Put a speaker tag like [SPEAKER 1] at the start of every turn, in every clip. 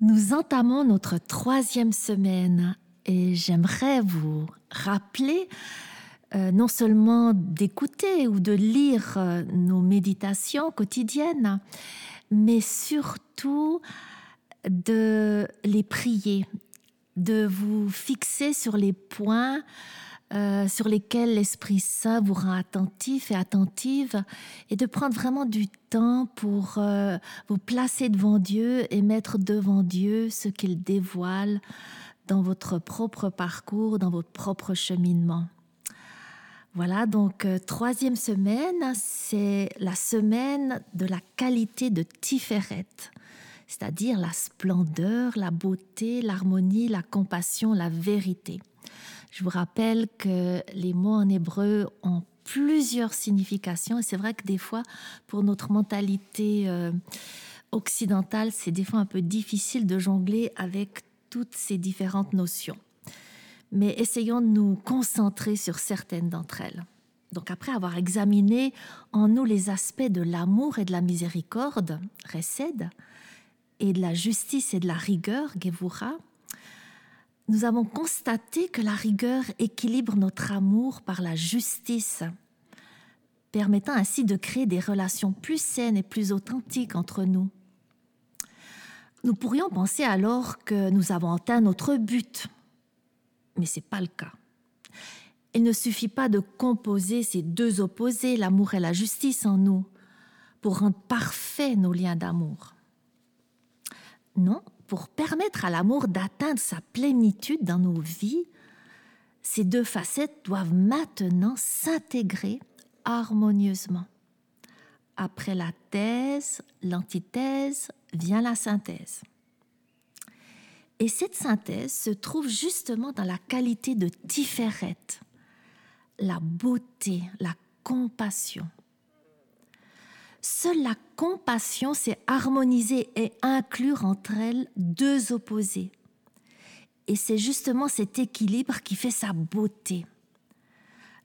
[SPEAKER 1] Nous entamons notre troisième semaine et j'aimerais vous rappeler euh, non seulement d'écouter ou de lire euh, nos méditations quotidiennes, mais surtout de les prier, de vous fixer sur les points euh, sur lesquels l'Esprit Saint vous rend attentif et attentive, et de prendre vraiment du temps pour euh, vous placer devant Dieu et mettre devant Dieu ce qu'il dévoile dans votre propre parcours, dans votre propre cheminement. Voilà, donc euh, troisième semaine, c'est la semaine de la qualité de Tiferet, c'est-à-dire la splendeur, la beauté, l'harmonie, la compassion, la vérité. Je vous rappelle que les mots en hébreu ont plusieurs significations et c'est vrai que des fois, pour notre mentalité euh, occidentale, c'est des fois un peu difficile de jongler avec toutes ces différentes notions. Mais essayons de nous concentrer sur certaines d'entre elles. Donc après avoir examiné en nous les aspects de l'amour et de la miséricorde, Resed, et de la justice et de la rigueur, Gevura, nous avons constaté que la rigueur équilibre notre amour par la justice, permettant ainsi de créer des relations plus saines et plus authentiques entre nous. Nous pourrions penser alors que nous avons atteint notre but, mais ce n'est pas le cas. Il ne suffit pas de composer ces deux opposés, l'amour et la justice, en nous, pour rendre parfaits nos liens d'amour. Non, pour permettre à l'amour d'atteindre sa plénitude dans nos vies, ces deux facettes doivent maintenant s'intégrer harmonieusement. Après la thèse, l'antithèse, vient la synthèse. Et cette synthèse se trouve justement dans la qualité de Tiferet, la beauté, la compassion. Seule la compassion sait harmoniser et inclure entre elles deux opposés. Et c'est justement cet équilibre qui fait sa beauté.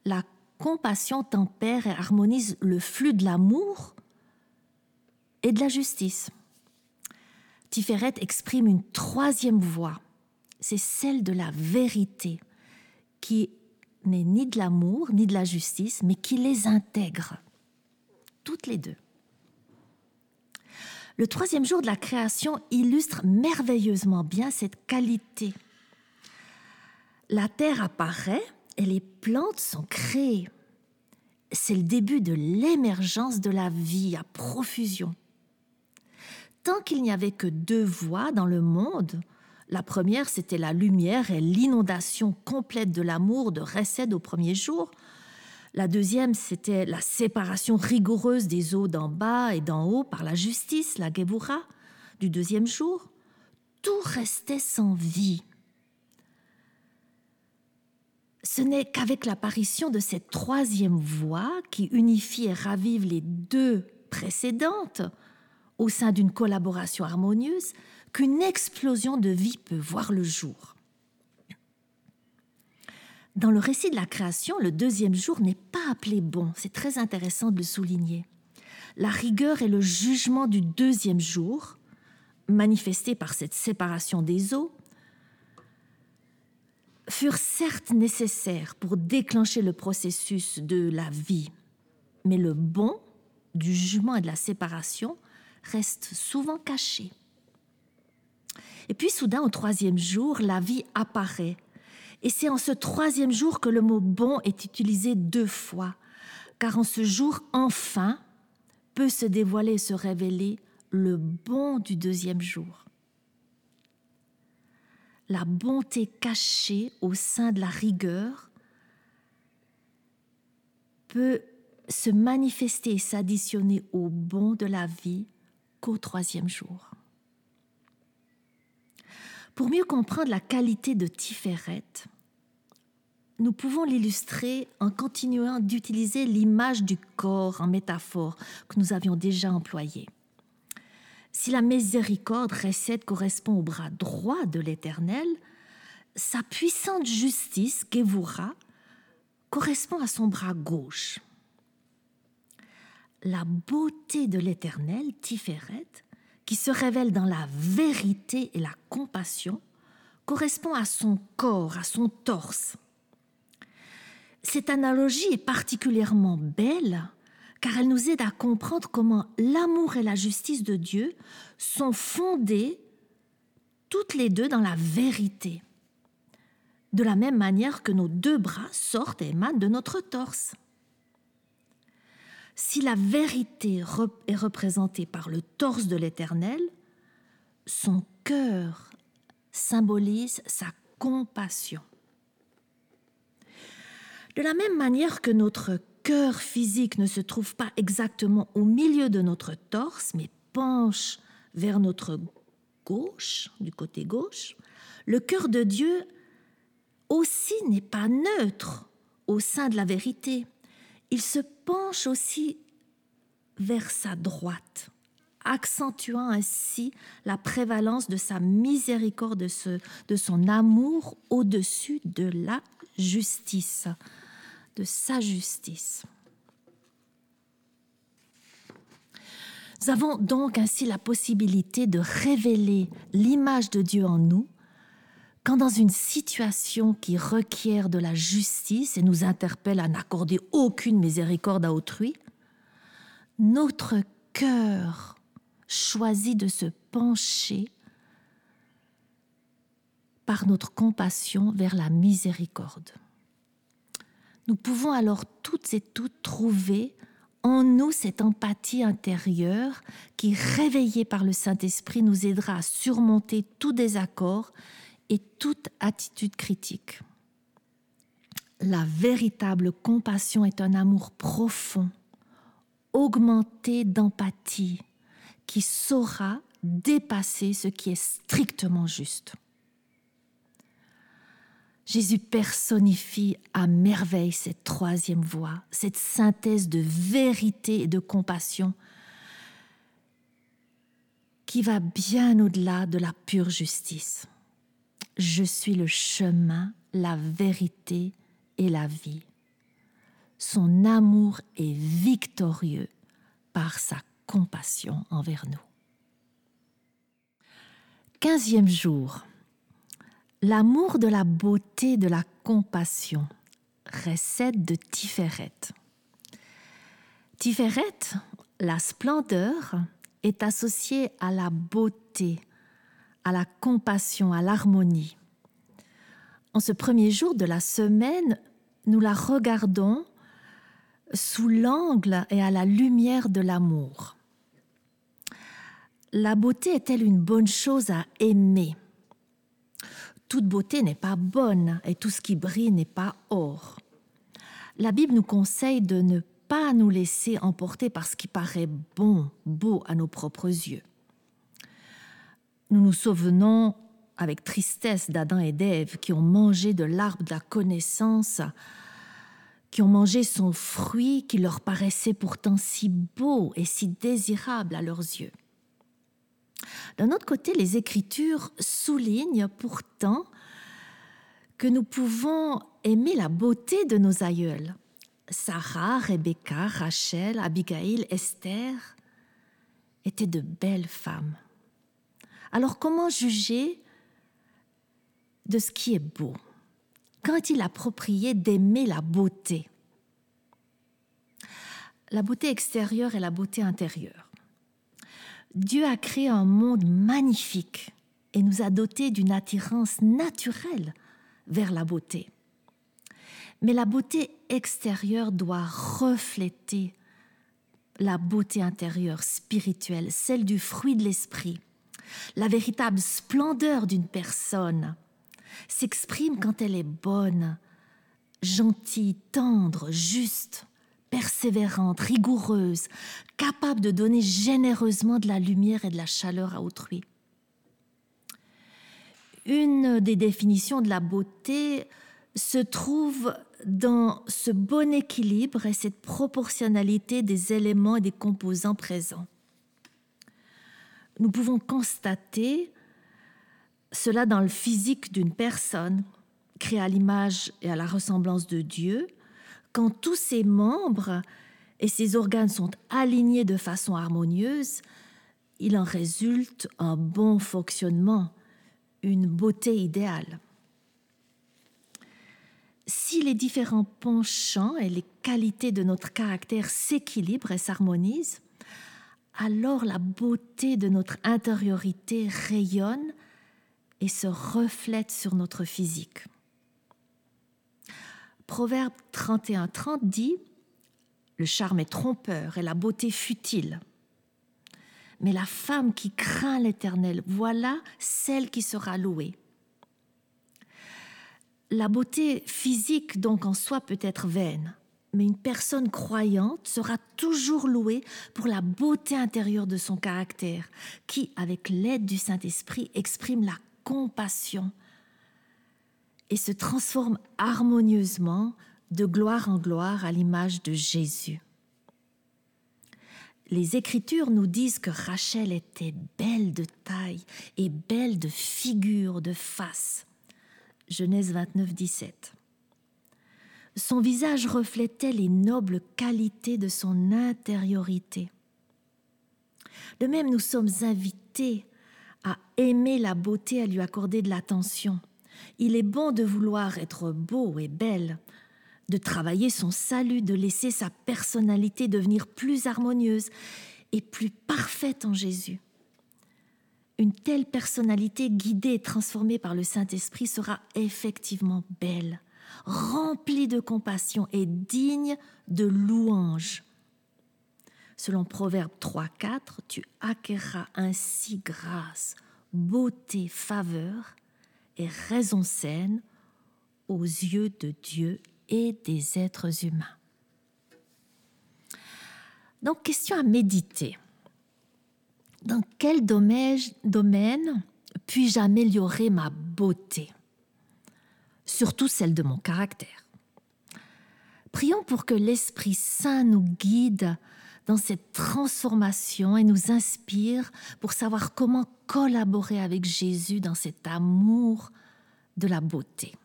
[SPEAKER 1] La compassion tempère et harmonise le flux de l'amour et de la justice. Tiferet exprime une troisième voie, c'est celle de la vérité, qui n'est ni de l'amour ni de la justice, mais qui les intègre, toutes les deux. Le troisième jour de la création illustre merveilleusement bien cette qualité. La terre apparaît et les plantes sont créées. C'est le début de l'émergence de la vie à profusion. Tant qu'il n'y avait que deux voies dans le monde, la première c'était la lumière et l'inondation complète de l'amour de Récède au premier jour, la deuxième, c'était la séparation rigoureuse des eaux d'en bas et d'en haut par la justice, la Gebura, du deuxième jour. Tout restait sans vie. Ce n'est qu'avec l'apparition de cette troisième voie qui unifie et ravive les deux précédentes au sein d'une collaboration harmonieuse qu'une explosion de vie peut voir le jour. Dans le récit de la création, le deuxième jour n'est pas appelé bon. C'est très intéressant de le souligner. La rigueur et le jugement du deuxième jour, manifestés par cette séparation des eaux, furent certes nécessaires pour déclencher le processus de la vie, mais le bon du jugement et de la séparation reste souvent caché. Et puis soudain, au troisième jour, la vie apparaît et c'est en ce troisième jour que le mot bon est utilisé deux fois, car en ce jour, enfin, peut se dévoiler et se révéler le bon du deuxième jour. La bonté cachée au sein de la rigueur peut se manifester et s'additionner au bon de la vie qu'au troisième jour. Pour mieux comprendre la qualité de Tiferet, nous pouvons l'illustrer en continuant d'utiliser l'image du corps en métaphore que nous avions déjà employée. Si la miséricorde récède correspond au bras droit de l'Éternel, sa puissante justice, Gevura, correspond à son bras gauche. La beauté de l'Éternel, Tiferet, qui se révèle dans la vérité et la compassion, correspond à son corps, à son torse. Cette analogie est particulièrement belle car elle nous aide à comprendre comment l'amour et la justice de Dieu sont fondées toutes les deux dans la vérité, de la même manière que nos deux bras sortent et émanent de notre torse. Si la vérité est représentée par le torse de l'Éternel, son cœur symbolise sa compassion. De la même manière que notre cœur physique ne se trouve pas exactement au milieu de notre torse, mais penche vers notre gauche, du côté gauche, le cœur de Dieu aussi n'est pas neutre au sein de la vérité. Il se penche aussi vers sa droite accentuant ainsi la prévalence de sa miséricorde, de, son amour au-dessus de la justice, de sa justice. Nous avons donc ainsi la possibilité de révéler l'image de Dieu en nous quand dans une situation qui requiert de la justice et nous interpelle à n'accorder aucune miséricorde à autrui, notre cœur choisit de se pencher par notre compassion vers la miséricorde. Nous pouvons alors toutes et toutes trouver en nous cette empathie intérieure qui, réveillée par le Saint-Esprit, nous aidera à surmonter tout désaccord et toute attitude critique. La véritable compassion est un amour profond, augmenté d'empathie, qui saura dépasser ce qui est strictement juste. Jésus personnifie à merveille cette troisième voie, cette synthèse de vérité et de compassion qui va bien au-delà de la pure justice. Je suis le chemin, la vérité et la vie. Son amour est victorieux par sa compassion envers nous. Quinzième jour. L'amour de la beauté, de la compassion. Recette de Tiferet. Tiferet, la splendeur, est associée à la beauté, à la compassion, à l'harmonie. En ce premier jour de la semaine, nous la regardons sous l'angle et à la lumière de l'amour. La beauté est-elle une bonne chose à aimer? Toute beauté n'est pas bonne et tout ce qui brille n'est pas or. La Bible nous conseille de ne pas nous laisser emporter par ce qui paraît bon, beau à nos propres yeux. Nous nous souvenons avec tristesse d'Adam et d'Ève qui ont mangé de l'arbre de la connaissance, qui ont mangé son fruit qui leur paraissait pourtant si beau et si désirable à leurs yeux. D'un autre côté, les Écritures soulignent pourtant que nous pouvons aimer la beauté de nos aïeuls. Sarah, Rebecca, Rachel, Abigail, Esther étaient de belles femmes. Alors comment juger de ce qui est beau? Quand est-il approprié d'aimer la beauté? La beauté extérieure et la beauté intérieure. Dieu a créé un monde magnifique et nous a dotés d'une attirance naturelle vers la beauté. Mais la beauté extérieure doit refléter la beauté intérieure spirituelle, celle du fruit de l'esprit. La véritable splendeur d'une personne s'exprime quand elle est bonne, gentille, tendre, juste persévérante, rigoureuse, capable de donner généreusement de la lumière et de la chaleur à autrui. Une des définitions de la beauté se trouve dans ce bon équilibre et cette proportionnalité des éléments et des composants présents. Nous pouvons constater cela dans le physique d'une personne créée à l'image et à la ressemblance de Dieu, quand tous ses membres et ses organes sont alignés de façon harmonieuse, il en résulte un bon fonctionnement, une beauté idéale. Si les différents penchants et les qualités de notre caractère s'équilibrent et s'harmonisent, alors la beauté de notre intériorité rayonne et se reflète sur notre physique. Proverbe 31-30 dit Le charme est trompeur et la beauté futile. Mais la femme qui craint l'Éternel, voilà celle qui sera louée. La beauté physique, donc en soi, peut être vaine, mais une personne croyante sera toujours louée pour la beauté intérieure de son caractère, qui, avec l'aide du Saint-Esprit, exprime la compassion et se transforme harmonieusement de gloire en gloire à l'image de Jésus. Les Écritures nous disent que Rachel était belle de taille et belle de figure, de face. Genèse 29, 17. Son visage reflétait les nobles qualités de son intériorité. De même, nous sommes invités à aimer la beauté, à lui accorder de l'attention. Il est bon de vouloir être beau et belle, de travailler son salut, de laisser sa personnalité devenir plus harmonieuse et plus parfaite en Jésus. Une telle personnalité guidée et transformée par le Saint-Esprit sera effectivement belle, remplie de compassion et digne de louange. Selon Proverbe 3, 4, tu acquerras ainsi grâce, beauté, faveur et raison saine aux yeux de Dieu et des êtres humains. Donc, question à méditer. Dans quel domaine puis-je améliorer ma beauté? Surtout celle de mon caractère. Prions pour que l'Esprit Saint nous guide dans cette transformation et nous inspire pour savoir comment collaborer avec Jésus dans cet amour de la beauté.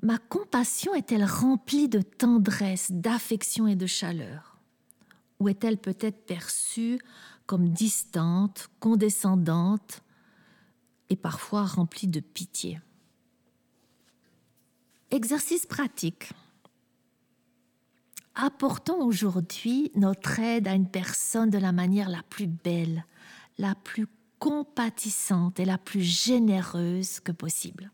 [SPEAKER 1] Ma compassion est-elle remplie de tendresse, d'affection et de chaleur? Ou est-elle peut-être perçue comme distante, condescendante et parfois remplie de pitié Exercice pratique apportons aujourd'hui notre aide à une personne de la manière la plus belle, la plus compatissante et la plus généreuse que possible.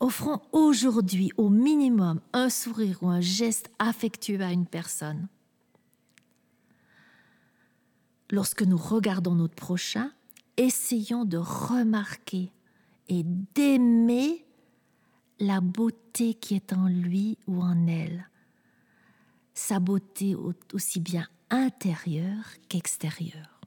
[SPEAKER 1] Offrons aujourd'hui au minimum un sourire ou un geste affectueux à une personne. Lorsque nous regardons notre prochain, essayons de remarquer et d'aimer la beauté qui est en lui ou en elle, sa beauté aussi bien intérieure qu'extérieure.